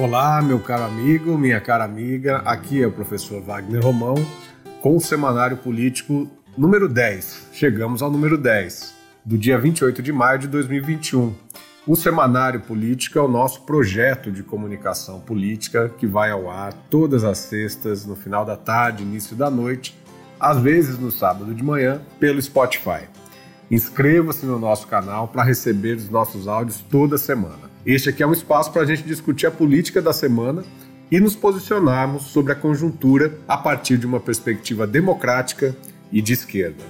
Olá, meu caro amigo, minha cara amiga. Aqui é o professor Wagner Romão com o Semanário Político número 10. Chegamos ao número 10, do dia 28 de maio de 2021. O Semanário Político é o nosso projeto de comunicação política que vai ao ar todas as sextas, no final da tarde, início da noite, às vezes no sábado de manhã, pelo Spotify. Inscreva-se no nosso canal para receber os nossos áudios toda semana. Este aqui é um espaço para a gente discutir a política da semana e nos posicionarmos sobre a conjuntura a partir de uma perspectiva democrática e de esquerda.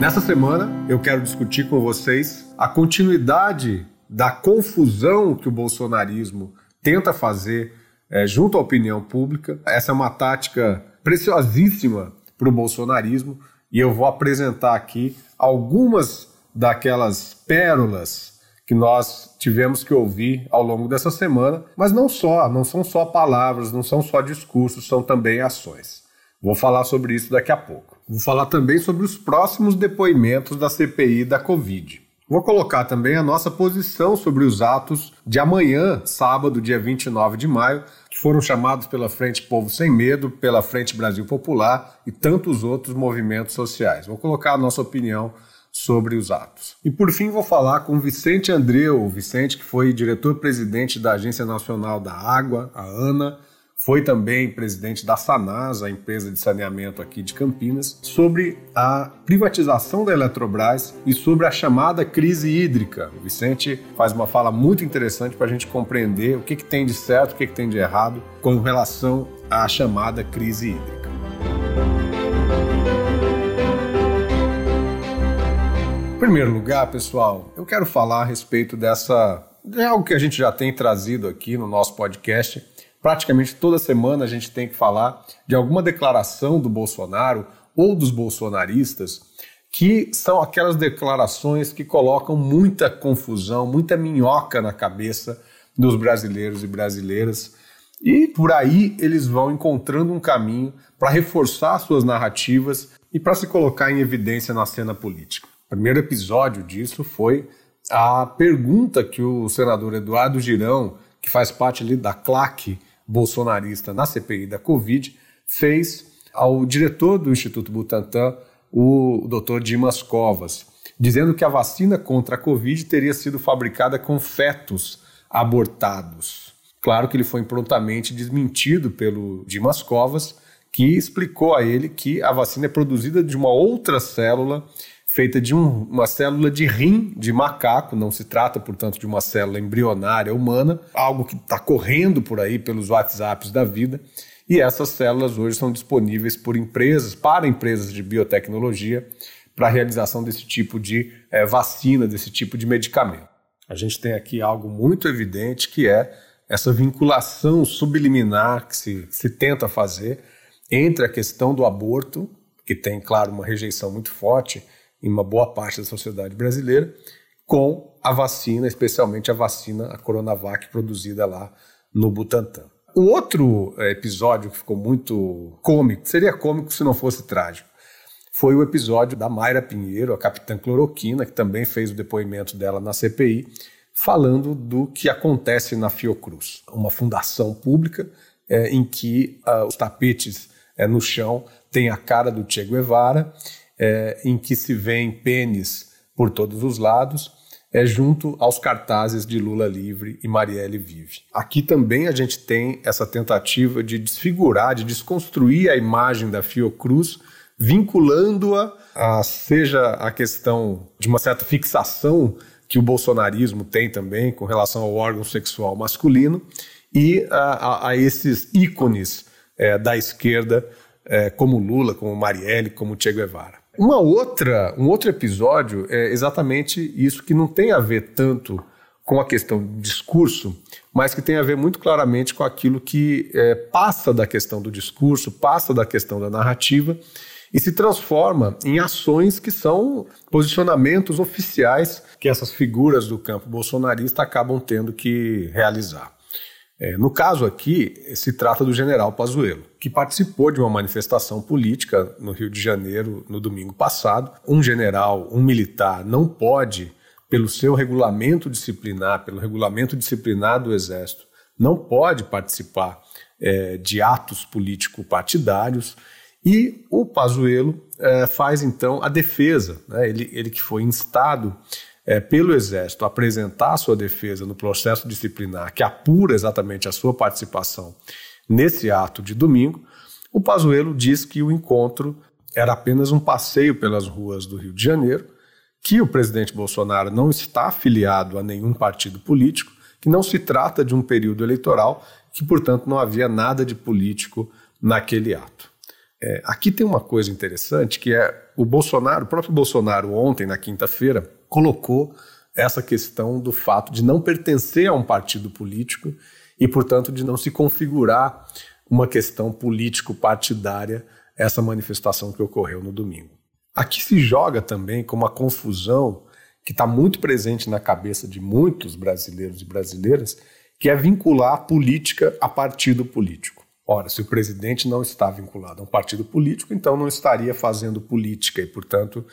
Nessa semana, eu quero discutir com vocês a continuidade da confusão que o bolsonarismo tenta fazer é, junto à opinião pública. Essa é uma tática preciosíssima para o bolsonarismo e eu vou apresentar aqui algumas daquelas pérolas que nós tivemos que ouvir ao longo dessa semana, mas não só, não são só palavras, não são só discursos, são também ações. Vou falar sobre isso daqui a pouco. Vou falar também sobre os próximos depoimentos da CPI da Covid. Vou colocar também a nossa posição sobre os atos de amanhã, sábado, dia 29 de maio, que foram chamados pela Frente Povo Sem Medo, pela Frente Brasil Popular e tantos outros movimentos sociais. Vou colocar a nossa opinião sobre os atos. E por fim vou falar com Vicente Andreu, Vicente que foi diretor-presidente da Agência Nacional da Água, a ANA, foi também presidente da Sanasa, a empresa de saneamento aqui de Campinas, sobre a privatização da Eletrobras e sobre a chamada crise hídrica. O Vicente faz uma fala muito interessante para a gente compreender o que, que tem de certo, o que, que tem de errado com relação à chamada crise hídrica. Primeiro lugar, pessoal, eu quero falar a respeito dessa. de algo que a gente já tem trazido aqui no nosso podcast. Praticamente toda semana a gente tem que falar de alguma declaração do Bolsonaro ou dos bolsonaristas que são aquelas declarações que colocam muita confusão, muita minhoca na cabeça dos brasileiros e brasileiras. E por aí eles vão encontrando um caminho para reforçar suas narrativas e para se colocar em evidência na cena política. Primeiro episódio disso foi a pergunta que o senador Eduardo Girão, que faz parte ali da claque bolsonarista na CPI da Covid, fez ao diretor do Instituto Butantan, o Dr. Dimas Covas, dizendo que a vacina contra a Covid teria sido fabricada com fetos abortados. Claro que ele foi prontamente desmentido pelo Dimas Covas, que explicou a ele que a vacina é produzida de uma outra célula feita de um, uma célula de rim de macaco, não se trata, portanto, de uma célula embrionária humana, algo que está correndo por aí pelos WhatsApps da vida. E essas células hoje são disponíveis por empresas, para empresas de biotecnologia, para a realização desse tipo de é, vacina, desse tipo de medicamento. A gente tem aqui algo muito evidente que é essa vinculação subliminar que se, se tenta fazer entre a questão do aborto, que tem, claro, uma rejeição muito forte em uma boa parte da sociedade brasileira, com a vacina, especialmente a vacina, a Coronavac, produzida lá no Butantan. O outro eh, episódio que ficou muito cômico, seria cômico se não fosse trágico, foi o episódio da Mayra Pinheiro, a capitã cloroquina, que também fez o depoimento dela na CPI, falando do que acontece na Fiocruz, uma fundação pública é, em que uh, os tapetes é, no chão têm a cara do Che Guevara é, em que se vêem pênis por todos os lados, é junto aos cartazes de Lula livre e Marielle vive. Aqui também a gente tem essa tentativa de desfigurar, de desconstruir a imagem da Fiocruz, vinculando-a a seja a questão de uma certa fixação que o bolsonarismo tem também com relação ao órgão sexual masculino e a, a, a esses ícones é, da esquerda, é, como Lula, como Marielle, como Che Guevara. Uma outra, um outro episódio é exatamente isso que não tem a ver tanto com a questão do discurso, mas que tem a ver muito claramente com aquilo que é, passa da questão do discurso, passa da questão da narrativa e se transforma em ações que são posicionamentos oficiais que essas figuras do campo bolsonarista acabam tendo que realizar. É, no caso aqui, se trata do general Pazuello, que participou de uma manifestação política no Rio de Janeiro no domingo passado. Um general, um militar, não pode pelo seu regulamento disciplinar, pelo regulamento disciplinar do Exército, não pode participar é, de atos político-partidários. E o Pazuello é, faz então a defesa, né? ele, ele que foi instado é, pelo Exército apresentar sua defesa no processo disciplinar que apura exatamente a sua participação nesse ato de domingo, o Pazuello diz que o encontro era apenas um passeio pelas ruas do Rio de Janeiro, que o presidente Bolsonaro não está afiliado a nenhum partido político, que não se trata de um período eleitoral, que, portanto, não havia nada de político naquele ato. É, aqui tem uma coisa interessante que é o Bolsonaro, o próprio Bolsonaro, ontem, na quinta-feira, colocou essa questão do fato de não pertencer a um partido político e, portanto, de não se configurar uma questão político-partidária essa manifestação que ocorreu no domingo. Aqui se joga também com uma confusão que está muito presente na cabeça de muitos brasileiros e brasileiras, que é vincular política a partido político. Ora, se o presidente não está vinculado a um partido político, então não estaria fazendo política e, portanto,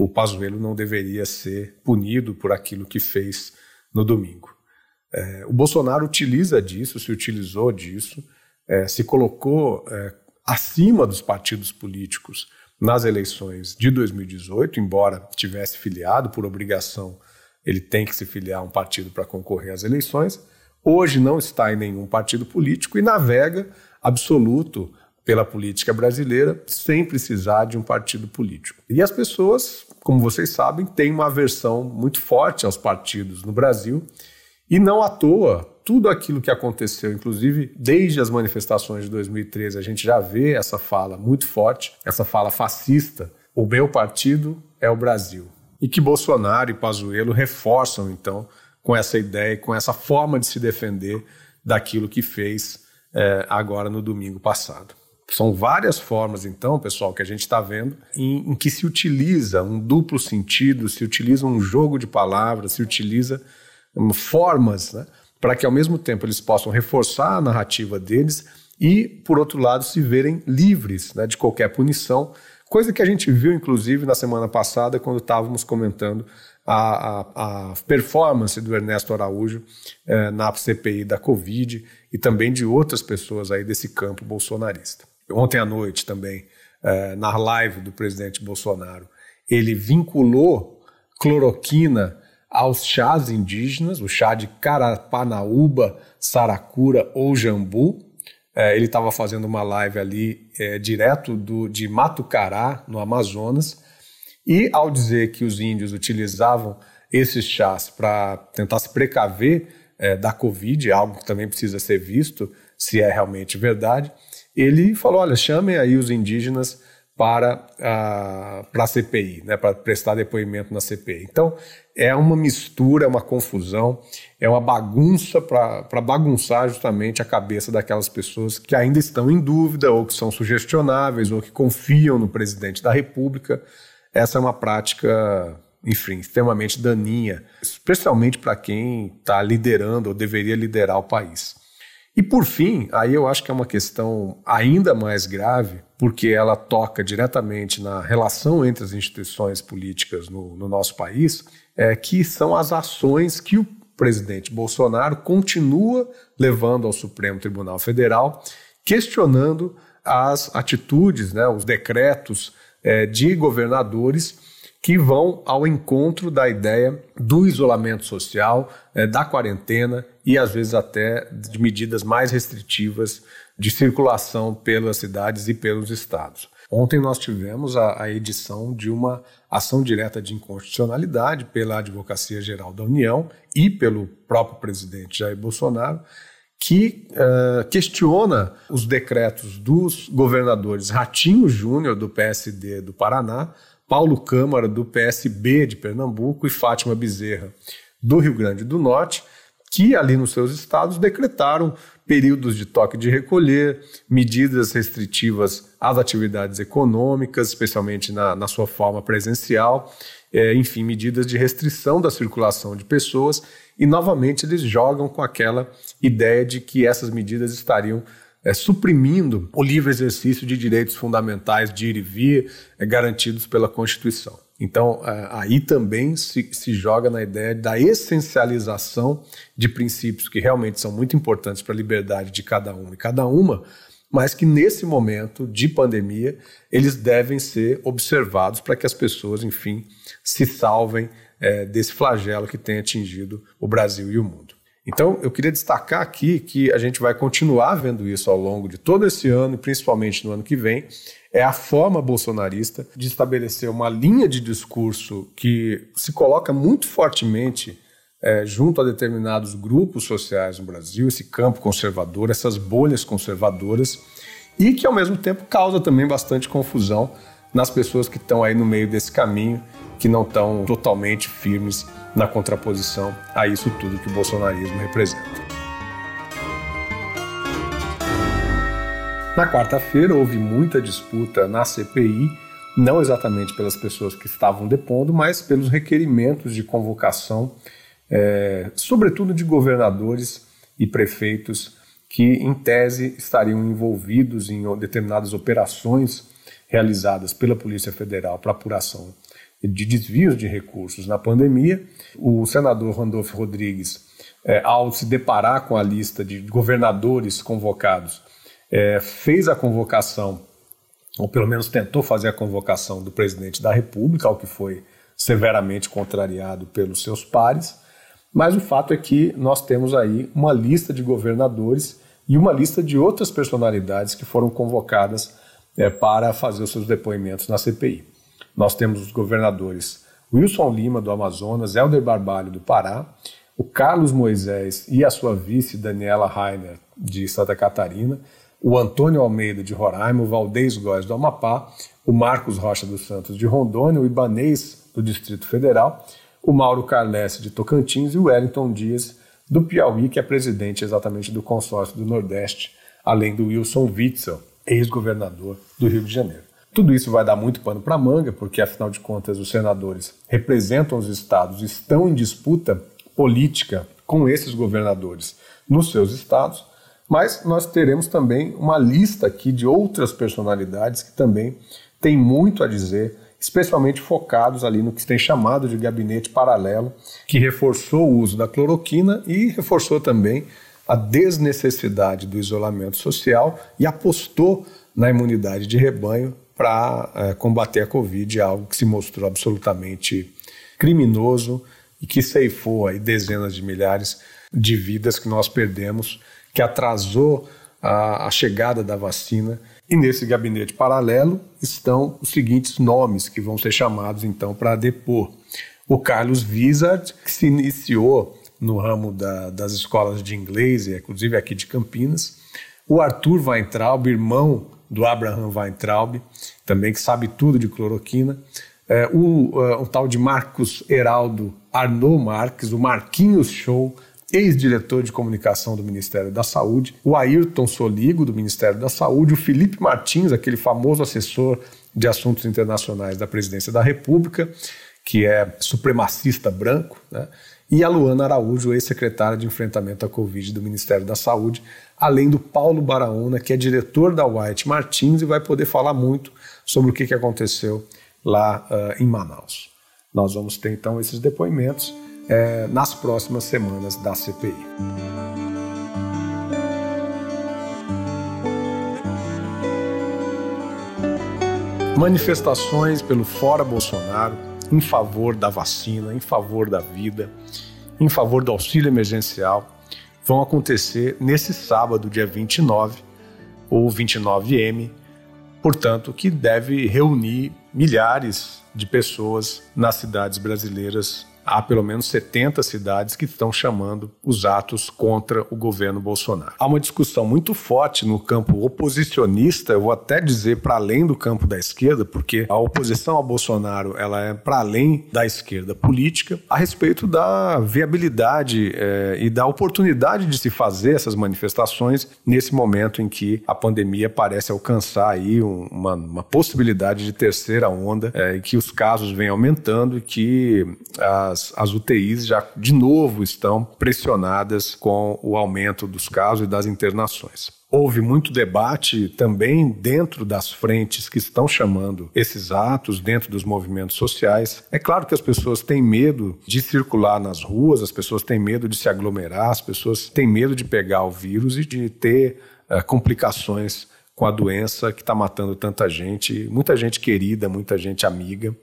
o Pazuello não deveria ser punido por aquilo que fez no domingo. É, o Bolsonaro utiliza disso, se utilizou disso, é, se colocou é, acima dos partidos políticos nas eleições de 2018, embora tivesse filiado por obrigação, ele tem que se filiar a um partido para concorrer às eleições. Hoje não está em nenhum partido político e navega absoluto pela política brasileira sem precisar de um partido político. E as pessoas, como vocês sabem, têm uma aversão muito forte aos partidos no Brasil e não à toa tudo aquilo que aconteceu, inclusive desde as manifestações de 2013, a gente já vê essa fala muito forte, essa fala fascista. O meu partido é o Brasil. E que Bolsonaro e Pazuello reforçam então com essa ideia, com essa forma de se defender daquilo que fez é, agora no domingo passado. São várias formas, então, pessoal, que a gente está vendo em, em, que se utiliza um duplo sentido, se utiliza um jogo de palavras, se utiliza um, formas né, para que, ao mesmo tempo, eles possam reforçar a narrativa deles e, por outro lado, se verem livres né, de qualquer punição, coisa que a gente viu, inclusive, na semana passada, quando estávamos comentando a, a, a performance do Ernesto Araújo eh, na CPI da Covid e também de outras pessoas aí desse campo bolsonarista. Ontem à noite também, eh, na live do presidente Bolsonaro, ele vinculou cloroquina aos chás indígenas, o chá de Carapanaúba, Saracura ou Jambu. Eh, ele estava fazendo uma live ali direto do, de Matucará, no Amazonas, e ao dizer que os índios utilizavam esses chás para tentar se precaver é, da Covid, algo que também precisa ser visto se é realmente verdade, ele falou: olha, chamem aí os indígenas para a, para a CPI, né, para prestar depoimento na CPI. Então, é uma mistura, é uma confusão, é uma bagunça para bagunçar justamente a cabeça daquelas pessoas que ainda estão em dúvida, ou que são sugestionáveis, ou que confiam no presidente da República. Essa é uma prática, enfim, extremamente daninha, especialmente para quem está liderando ou deveria liderar o país. E por fim, aí eu acho que é uma questão ainda mais grave, porque ela toca diretamente na relação entre as instituições políticas no, no nosso país, é, que são as ações que o presidente Bolsonaro continua levando ao Supremo Tribunal Federal, questionando as atitudes, né, os decretos é, de governadores que vão ao encontro da ideia do isolamento social, é, da quarentena e às vezes até de medidas mais restritivas de circulação pelas cidades e pelos estados. Ontem nós tivemos a, a, edição de uma ação direta de inconstitucionalidade pela Advocacia Geral da União e pelo próprio presidente Jair Bolsonaro, que uh, questiona os decretos dos governadores Ratinho Júnior, do PSD do Paraná, Paulo Câmara, do PSB de Pernambuco, e Fátima Bezerra, do Rio Grande do Norte, que ali nos seus estados decretaram períodos de toque de recolher, medidas restritivas às atividades econômicas, especialmente na, na sua forma presencial, é, enfim, medidas de restrição da circulação de pessoas e novamente eles jogam com aquela ideia de que essas medidas estariam é, suprimindo o livre exercício de direitos fundamentais de ir e vir é, garantidos pela Constituição. Então, é, aí também se, se, joga na ideia da essencialização de princípios que realmente são muito importantes para a liberdade de cada um e cada uma, mas que nesse momento de pandemia eles devem ser observados para que as pessoas, enfim, se salvem é, desse flagelo que tem atingido o Brasil e o mundo. Então, eu queria destacar aqui que a gente vai continuar vendo isso ao longo de todo esse ano e principalmente no ano que vem. É a forma bolsonarista de estabelecer uma linha de discurso que se coloca muito fortemente é, junto a determinados grupos sociais no Brasil, esse campo conservador, essas bolhas conservadoras, e que ao mesmo tempo causa também bastante confusão nas pessoas que estão aí no meio desse caminho, que não estão totalmente firmes na contraposição a isso tudo que o bolsonarismo representa. Na quarta-feira houve muita disputa na CPI, não exatamente pelas pessoas que estavam depondo, mas pelos requerimentos de convocação, é, sobretudo de governadores e prefeitos que, em tese, estariam envolvidos em determinadas operações realizadas pela Polícia Federal para apuração de desvios de recursos na pandemia. O senador Randolfo Rodrigues, é, ao se deparar com a lista de governadores convocados, é, fez a convocação, ou pelo menos tentou fazer a convocação do presidente da República, ao que foi severamente contrariado pelos seus pares. Mas o fato é que nós temos aí uma lista de governadores e uma lista de outras personalidades que foram convocadas é, para fazer os seus depoimentos na CPI. Nós temos os governadores Wilson Lima, do Amazonas, Helder Barbalho, do Pará, o Carlos Moisés e a sua vice, Daniela Rainer, de Santa Catarina, o Antônio Almeida, de Roraima, o Valdez Góes, do Amapá, o Marcos Rocha dos Santos, de Rondônia, o Ibanês, do Distrito Federal, o Mauro Carlesse, de Tocantins, e o Wellington Dias, do Piauí, que é presidente exatamente do consórcio do Nordeste, além do Wilson Witzel, ex-governador do Rio de Janeiro. Tudo isso vai dar muito pano para manga, porque afinal de contas os senadores representam os estados, estão em disputa política com esses governadores nos seus estados, mas nós teremos também uma lista aqui de outras personalidades que também têm muito a dizer, especialmente focados ali no que tem chamado de gabinete paralelo, que reforçou o uso da cloroquina e reforçou também a desnecessidade do isolamento social e apostou na imunidade de rebanho para é, combater a Covid, algo que se mostrou absolutamente criminoso e que ceifou aí dezenas de milhares de vidas que nós perdemos, que atrasou a, a chegada da vacina. E nesse gabinete paralelo estão os seguintes nomes que vão ser chamados então para depor. O Carlos Wizard, que se iniciou no ramo da, das escolas de inglês, inclusive aqui de Campinas. O Arthur Weintraub, irmão do Abraham Weintraub, também que sabe tudo de cloroquina. É, o, uh, o tal de Marcos Heraldo Arnaud Marques, o Marquinhos Show, ex-diretor de comunicação do Ministério da Saúde, o Ayrton Soligo, do Ministério da Saúde, o Felipe Martins, aquele famoso assessor de assuntos internacionais da Presidência da República, que é supremacista branco, né? e a Luana Araújo, ex-secretária de enfrentamento à Covid do Ministério da Saúde, além do Paulo Baraúna, que é diretor da White Martins e vai poder falar muito sobre o que aconteceu lá uh, em Manaus. Nós vamos ter então esses depoimentos é, nas próximas semanas da CPI. Manifestações pelo Fora Bolsonaro em favor da vacina, em favor da vida, em favor do auxílio emergencial, vão acontecer nesse sábado, dia 29, ou 29M, portanto, que deve reunir milhares de pessoas nas cidades brasileiras há pelo menos 70 cidades que estão chamando os atos contra o governo Bolsonaro. Há uma discussão muito forte no campo oposicionista, eu vou até dizer para além do campo da esquerda, porque a oposição ao Bolsonaro ela é para além da esquerda política, a respeito da viabilidade é, e da oportunidade de se fazer essas manifestações nesse momento em que a pandemia parece alcançar aí uma, uma possibilidade de terceira onda é, e que os casos vêm aumentando e que as as, as UTIs já de novo estão pressionadas com o aumento dos casos e das internações. Houve muito debate também dentro das frentes que estão chamando esses atos, dentro dos movimentos sociais. É claro que as pessoas têm medo de circular nas ruas, as pessoas têm medo de se aglomerar, as pessoas têm medo de pegar o vírus e de ter uh, complicações com a doença que está matando tanta gente, muita gente querida, muita gente amiga.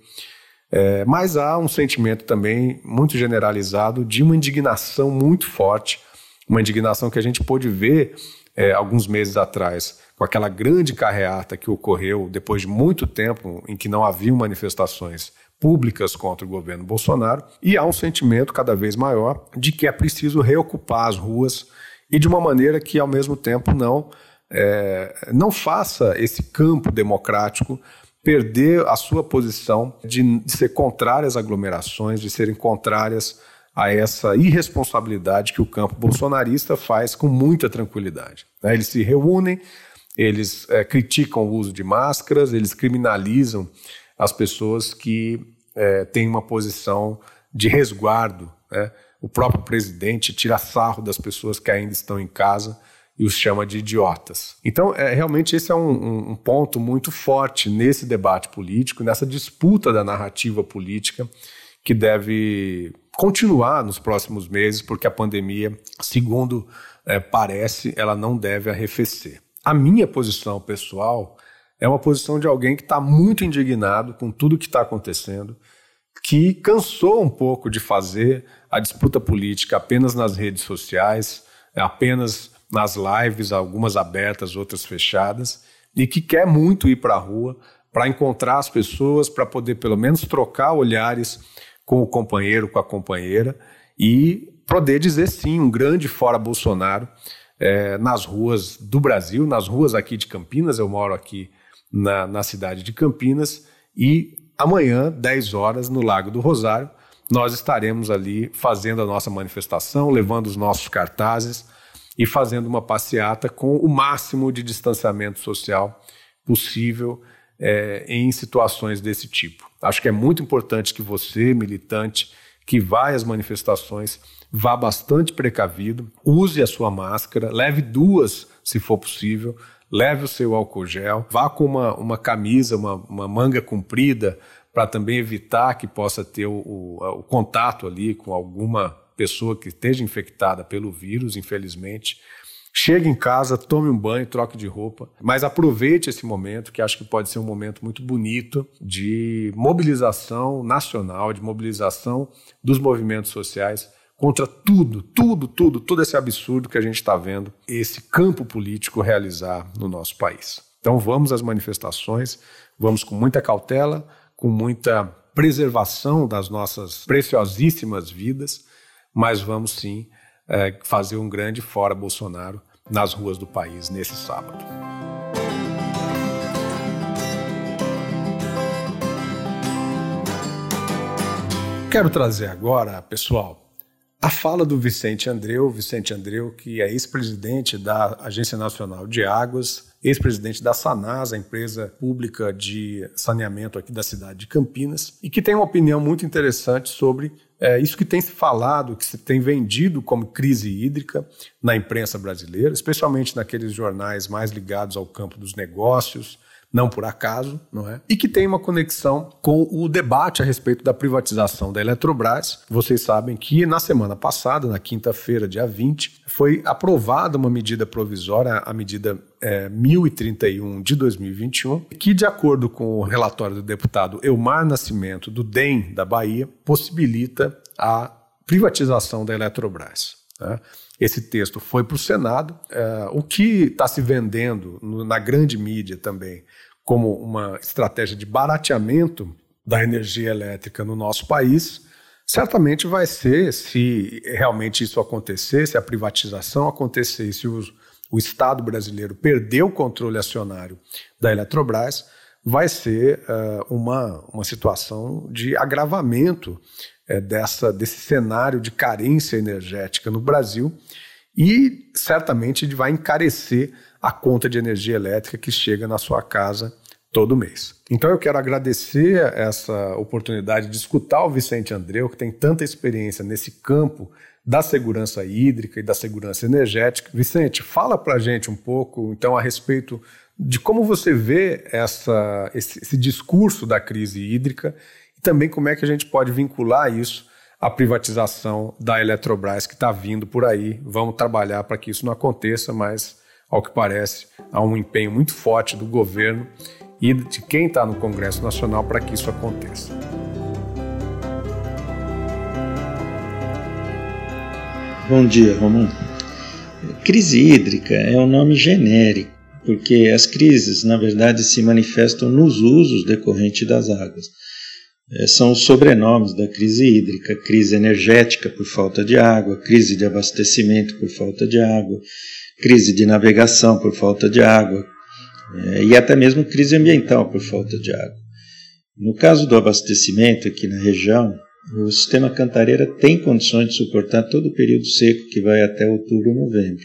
É, mas há um sentimento também muito generalizado de uma indignação muito forte, uma indignação que a gente pôde ver é, alguns meses atrás, com aquela grande carreata que ocorreu depois de muito tempo em que não haviam manifestações públicas contra o governo Bolsonaro, e há um sentimento cada vez maior de que é preciso reocupar as ruas e de uma maneira que, ao mesmo tempo, não, é, não faça esse campo democrático perder a sua posição de, ser contrária às aglomerações, de serem contrárias a essa irresponsabilidade que o campo bolsonarista faz com muita tranquilidade. Né? Eles se reúnem, eles é, criticam o uso de máscaras, eles criminalizam as pessoas que é, têm uma posição de resguardo. Né? O próprio presidente tira sarro das pessoas que ainda estão em casa e os chama de idiotas. Então, é, realmente, esse é um, um ponto muito forte nesse debate político, nessa disputa da narrativa política que deve continuar nos próximos meses, porque a pandemia, segundo é, parece, ela não deve arrefecer. A minha posição pessoal é uma posição de alguém que está muito indignado com tudo que está acontecendo, que cansou um pouco de fazer a disputa política apenas nas redes sociais, apenas nas lives, algumas abertas, outras fechadas, e que quer muito ir para a rua para encontrar as pessoas, para poder pelo menos trocar olhares com o companheiro, com a companheira e poder dizer sim, um grande fora Bolsonaro é, nas ruas do Brasil, nas ruas aqui de Campinas. Eu moro aqui na, na cidade de Campinas e amanhã, 10 horas, no Lago do Rosário, nós estaremos ali fazendo a nossa manifestação, levando os nossos cartazes e fazendo uma passeata com o máximo de distanciamento social possível é, em situações desse tipo. Acho que é muito importante que você, militante, que vai às manifestações, vá bastante precavido, use a sua máscara, leve duas se for possível, leve o seu álcool gel, vá com uma, uma camisa, uma, uma manga comprida, para também evitar que possa ter o, o, o contato ali com alguma pessoa que esteja infectada pelo vírus, infelizmente. Chegue em casa, tome um banho, troque de roupa, mas aproveite esse momento, que acho que pode ser um momento muito bonito de mobilização nacional, de mobilização dos movimentos sociais contra tudo, tudo, tudo, todo esse absurdo que a gente está vendo esse campo político realizar no nosso país. Então vamos às manifestações, vamos com muita cautela, com muita preservação das nossas preciosíssimas vidas, mas vamos sim é, fazer um grande fora Bolsonaro nas ruas do país nesse sábado. Quero trazer agora, pessoal, a fala do Vicente Andreu, Vicente Andreu, que é ex-presidente da Agência Nacional de Águas, ex-presidente da Sanasa, a empresa pública de saneamento aqui da cidade de Campinas, e que tem uma opinião muito interessante sobre é, isso que tem se falado, que se tem vendido como crise hídrica na imprensa brasileira, especialmente naqueles jornais mais ligados ao campo dos negócios, não por acaso, não é? E que tem uma conexão com o debate a respeito da privatização da Eletrobras. Vocês sabem que na semana passada, na quinta-feira, dia 20, foi aprovada uma medida provisória, a medida é, 1031 de 2021, que, de acordo com o relatório do deputado Elmar Nascimento, do DEM da Bahia, possibilita a privatização da Eletrobras. Né? Esse texto foi para o Senado. É, o que está se vendendo no, na grande mídia também como uma estratégia de barateamento da energia elétrica no nosso país, certamente vai ser, se realmente isso acontecer, se a privatização acontecer, se o, o Estado brasileiro perder o controle acionário da Eletrobras, vai ser uh, uma, uma situação de agravamento uh, dessa, desse cenário de carência energética no Brasil e certamente vai encarecer a conta de energia elétrica que chega na sua casa todo mês. Então eu quero agradecer essa oportunidade de escutar o Vicente Andreu, que tem tanta experiência nesse campo da segurança hídrica e da segurança energética. Vicente, fala para a gente um pouco, então, a respeito de como você vê essa, esse, esse discurso da crise hídrica também como é que a gente pode vincular isso à privatização da Eletrobras que está vindo por aí. Vamos trabalhar para que isso não aconteça, mas, ao que parece, há um empenho muito forte do governo e de quem está no Congresso Nacional para que isso aconteça. Bom dia, Romão. Crise hídrica é um nome genérico, porque as crises, na verdade, se manifestam nos usos decorrentes das águas. É, são os sobrenomes da crise hídrica: crise energética por falta de água, crise de abastecimento por falta de água, crise de navegação por falta de água, é, e até mesmo crise ambiental por falta de água. No caso do abastecimento aqui na região, o sistema Cantareira tem condições de suportar todo o período seco que vai até outubro novembro.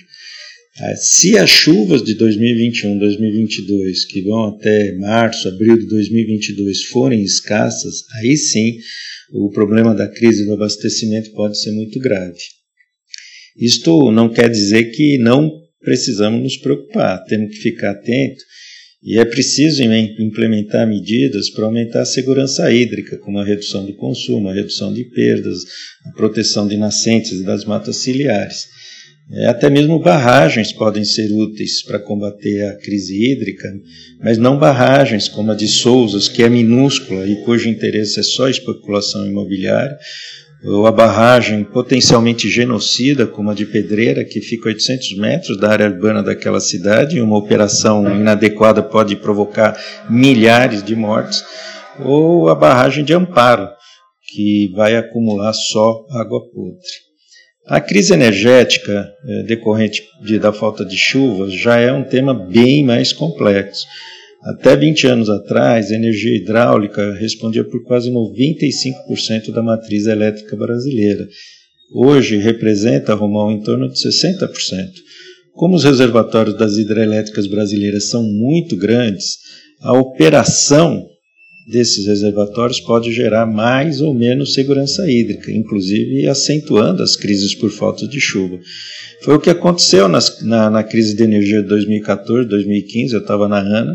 Ah, se as chuvas de 2021, 2022, que vão até março, abril de 2022, forem escassas, aí sim o problema da crise do abastecimento pode ser muito grave. Isto não quer dizer que não precisamos nos preocupar, temos que ficar atento e é preciso implementar medidas para aumentar a segurança hídrica, como a redução do consumo, a redução de perdas, a proteção de nascentes e das matas ciliares. É, até mesmo barragens podem ser úteis para combater a crise hídrica, mas não barragens como a de Souzas, que é minúscula e cujo interesse é só especulação imobiliária, ou a barragem potencialmente genocida, como a de Pedreira, que fica a 800 metros da área urbana daquela cidade, e uma operação inadequada pode provocar milhares de mortes, ou a barragem de Amparo, que vai acumular só água podre. A crise energética eh, decorrente de, da falta de chuvas já é um tema bem mais complexo. Até 20 anos atrás, a energia hidráulica respondia por quase 95% da matriz elétrica brasileira. Hoje representa, Romão, em torno de 60%. Como os reservatórios das hidrelétricas brasileiras são muito grandes, a operação desses reservatórios pode gerar mais ou menos segurança hídrica, inclusive acentuando as crises por falta de chuva. Foi o que aconteceu nas, na, na, crise de energia de 2014, 2015, eu estava na ANA,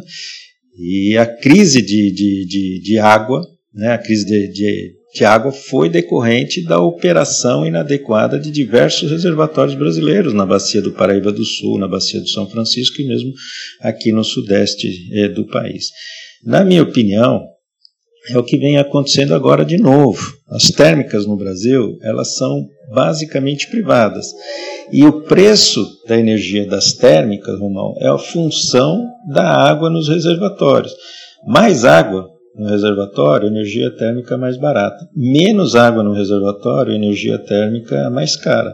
e a crise de, de, de, de água, né, a crise de, de, de água foi decorrente da operação inadequada de diversos reservatórios brasileiros, na bacia do Paraíba do Sul, na bacia do São Francisco e mesmo aqui no sudeste eh, do país. Na minha opinião, é o que vem acontecendo agora de novo. As térmicas no Brasil, elas são basicamente privadas. E o preço da energia das térmicas, Romão, é a função da água nos reservatórios. Mais água no reservatório, energia térmica mais barata. Menos água no reservatório, energia térmica mais cara.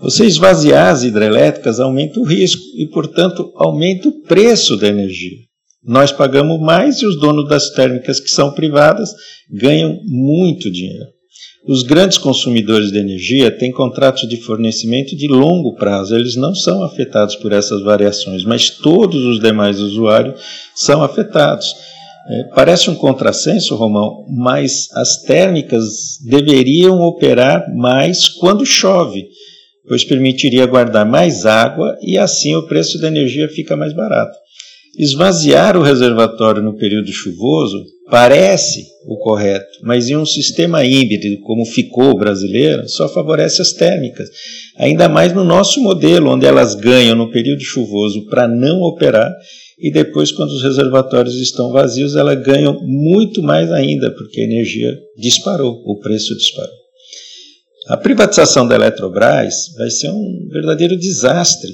Você esvaziar as hidrelétricas aumenta o risco e, portanto, aumenta o preço da energia. Nós pagamos mais e os donos das térmicas que são privadas ganham muito dinheiro. Os grandes consumidores de energia têm contratos de fornecimento de longo prazo, eles não são afetados por essas variações, mas todos os demais usuários são afetados. É, parece um contrassenso, Romão, mas as térmicas deveriam operar mais quando chove, pois permitiria guardar mais água e assim o preço da energia fica mais barato. Esvaziar o reservatório no período chuvoso parece o correto, mas em um sistema híbrido como ficou o brasileiro, só favorece as térmicas. Ainda mais no nosso modelo, onde elas ganham no período chuvoso para não operar e depois, quando os reservatórios estão vazios, elas ganham muito mais ainda, porque a energia disparou, o preço disparou. A privatização da Eletrobras vai ser um verdadeiro desastre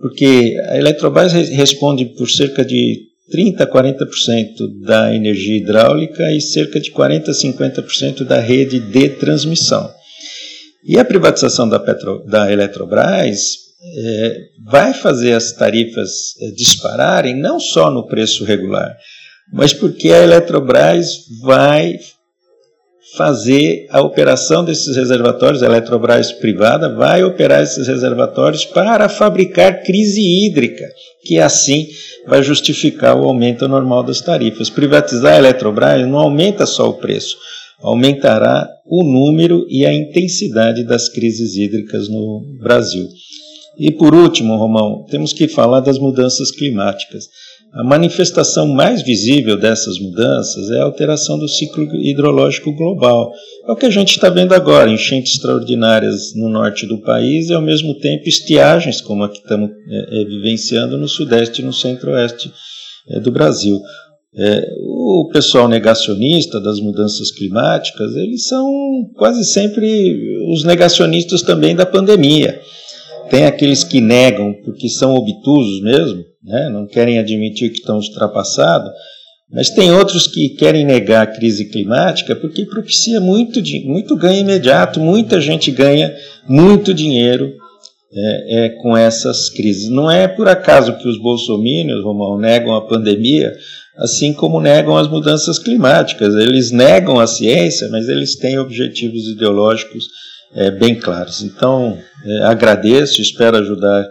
porque a Eletrobras responde por cerca de 30% a 40% da energia hidráulica e cerca de 40% a 50% da rede de transmissão. E a privatização da, Petro, da Eletrobras é, vai fazer as tarifas é, dispararem não só no preço regular, mas porque a Eletrobras vai fazer a operação desses reservatórios, a Eletrobras privada vai operar esses reservatórios para fabricar crise hídrica, que assim vai justificar o aumento normal das tarifas. Privatizar a Eletrobras não aumenta só o preço, aumentará o número e a intensidade das crises hídricas no Brasil. E por último, Romão, temos que falar das mudanças climáticas. A manifestação mais visível dessas mudanças é a alteração do ciclo hidrológico global. É o que a gente está vendo agora, enchentes extraordinárias no norte do país e, ao mesmo tempo, estiagens, como a que estamos é, é, vivenciando no sudeste e no centro-oeste é, do Brasil. É, o pessoal negacionista das mudanças climáticas, eles são quase sempre os negacionistas também da pandemia. Tem aqueles que negam porque são obtusos mesmo, né? não querem admitir que estão ultrapassados, mas tem outros que querem negar a crise climática porque propicia muito, muito ganho imediato, muita gente ganha muito dinheiro é, é, com essas crises. Não é por acaso que os bolsomínios, Romão, negam a pandemia, assim como negam as mudanças climáticas. Eles negam a ciência, mas eles têm objetivos ideológicos é, bem claros. Então, é, agradeço, espero ajudar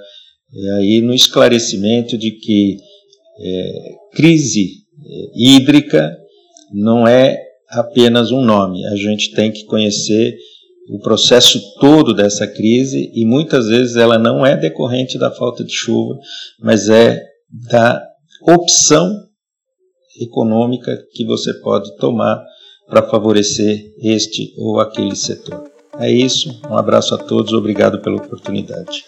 é, aí no esclarecimento de que é, crise é, hídrica não é apenas um nome, a gente tem que conhecer o processo todo dessa crise e muitas vezes ela não é decorrente da falta de chuva, mas é da opção econômica que você pode tomar para favorecer este ou aquele setor. É isso, um abraço a todos, obrigado pela oportunidade.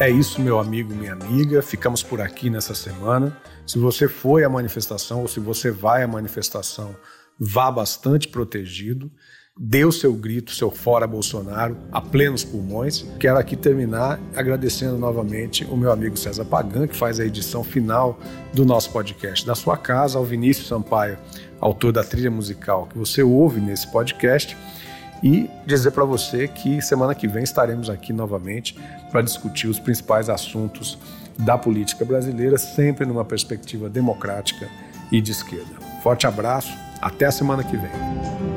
É isso, meu amigo, minha amiga. Ficamos por aqui nessa semana. Se você foi à manifestação ou se você vai à manifestação, vá bastante protegido o seu grito, seu fora Bolsonaro, a plenos pulmões. Quero aqui terminar agradecendo novamente o meu amigo César Pagan, que faz a edição final do nosso podcast da sua casa, ao Vinícius Sampaio, autor da trilha musical que você ouve nesse podcast. E dizer para você que semana que vem estaremos aqui novamente para discutir os principais assuntos da política brasileira, sempre numa perspectiva democrática e de esquerda. Forte abraço, até a semana que vem.